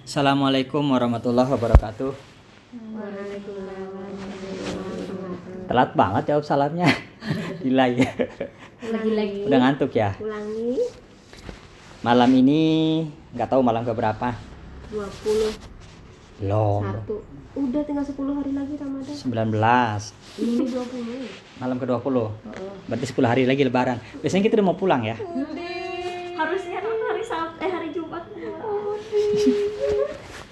Assalamualaikum warahmatullahi wabarakatuh. Telat banget jawab salamnya. Gila ya. Lagi-lagi Udah ngantuk ya. ulangi Malam ini nggak tahu malam keberapa. 21 Belum. Udah tinggal 10 hari lagi Ramadan 19. Ini 20 Malam ke-20. Berarti 10 hari lagi lebaran. Biasanya kita udah mau pulang ya. Harusnya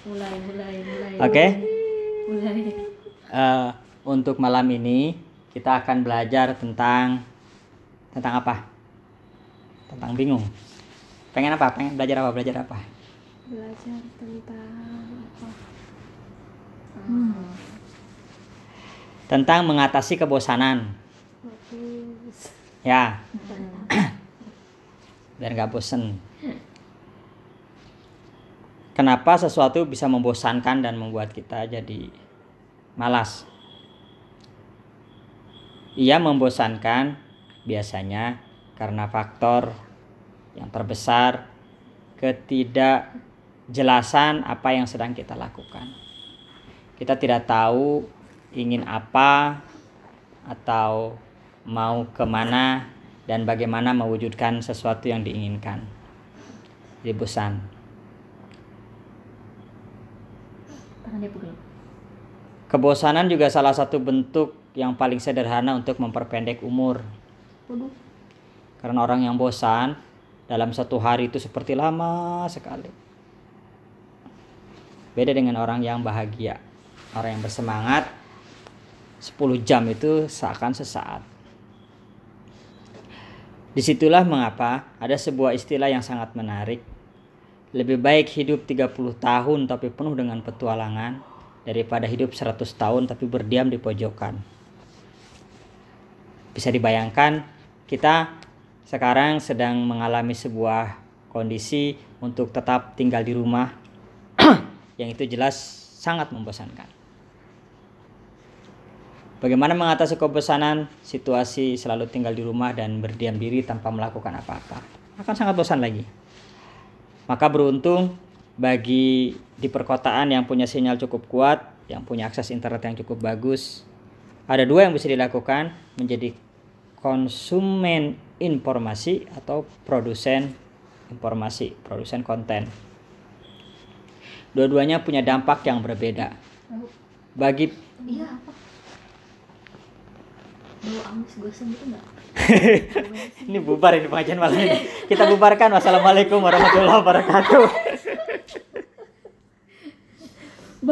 Mulai mulai mulai Oke. Mulai Eh, untuk malam ini kita akan belajar tentang tentang apa? Tentang bingung. Pengen apa? Pengen belajar apa? Belajar apa? Belajar tentang apa Tentang mengatasi kebosanan. Bagus Ya, biar nggak bosen. Kenapa sesuatu bisa membosankan dan membuat kita jadi malas? Ia membosankan biasanya karena faktor yang terbesar ketidakjelasan apa yang sedang kita lakukan. Kita tidak tahu ingin apa atau mau ke mana dan bagaimana mewujudkan sesuatu yang diinginkan. Jadi bosan. Tangannya pegel Kebosanan juga salah satu bentuk yang paling sederhana untuk memperpendek umur. Waduh Karena orang yang bosan dalam satu hari itu seperti lama sekali. Beda dengan orang yang bahagia. Orang yang bersemangat 10 jam itu seakan sesaat. Di situlah mengapa ada sebuah istilah yang sangat menarik. Lebih baik hidup 30 tahun tapi penuh dengan petualangan daripada hidup 100 tahun tapi berdiam di pojokan. Bisa dibayangkan kita sekarang sedang mengalami sebuah kondisi untuk tetap tinggal di rumah yang itu jelas sangat membosankan. Bagaimana mengatasi kebosanan situasi selalu tinggal di rumah dan berdiam diri tanpa melakukan apa-apa? Akan sangat bosan lagi. Maka beruntung bagi di perkotaan yang punya sinyal cukup kuat, yang punya akses internet yang cukup bagus, ada dua yang bisa dilakukan menjadi konsumen informasi atau produsen informasi, produsen konten. Dua-duanya punya dampak yang berbeda. Bagi Iya apa Bau amis gosong gitu enggak? ini bubar ini pengajian malam ini. Kita bubarkan. Wassalamualaikum warahmatullahi wabarakatuh.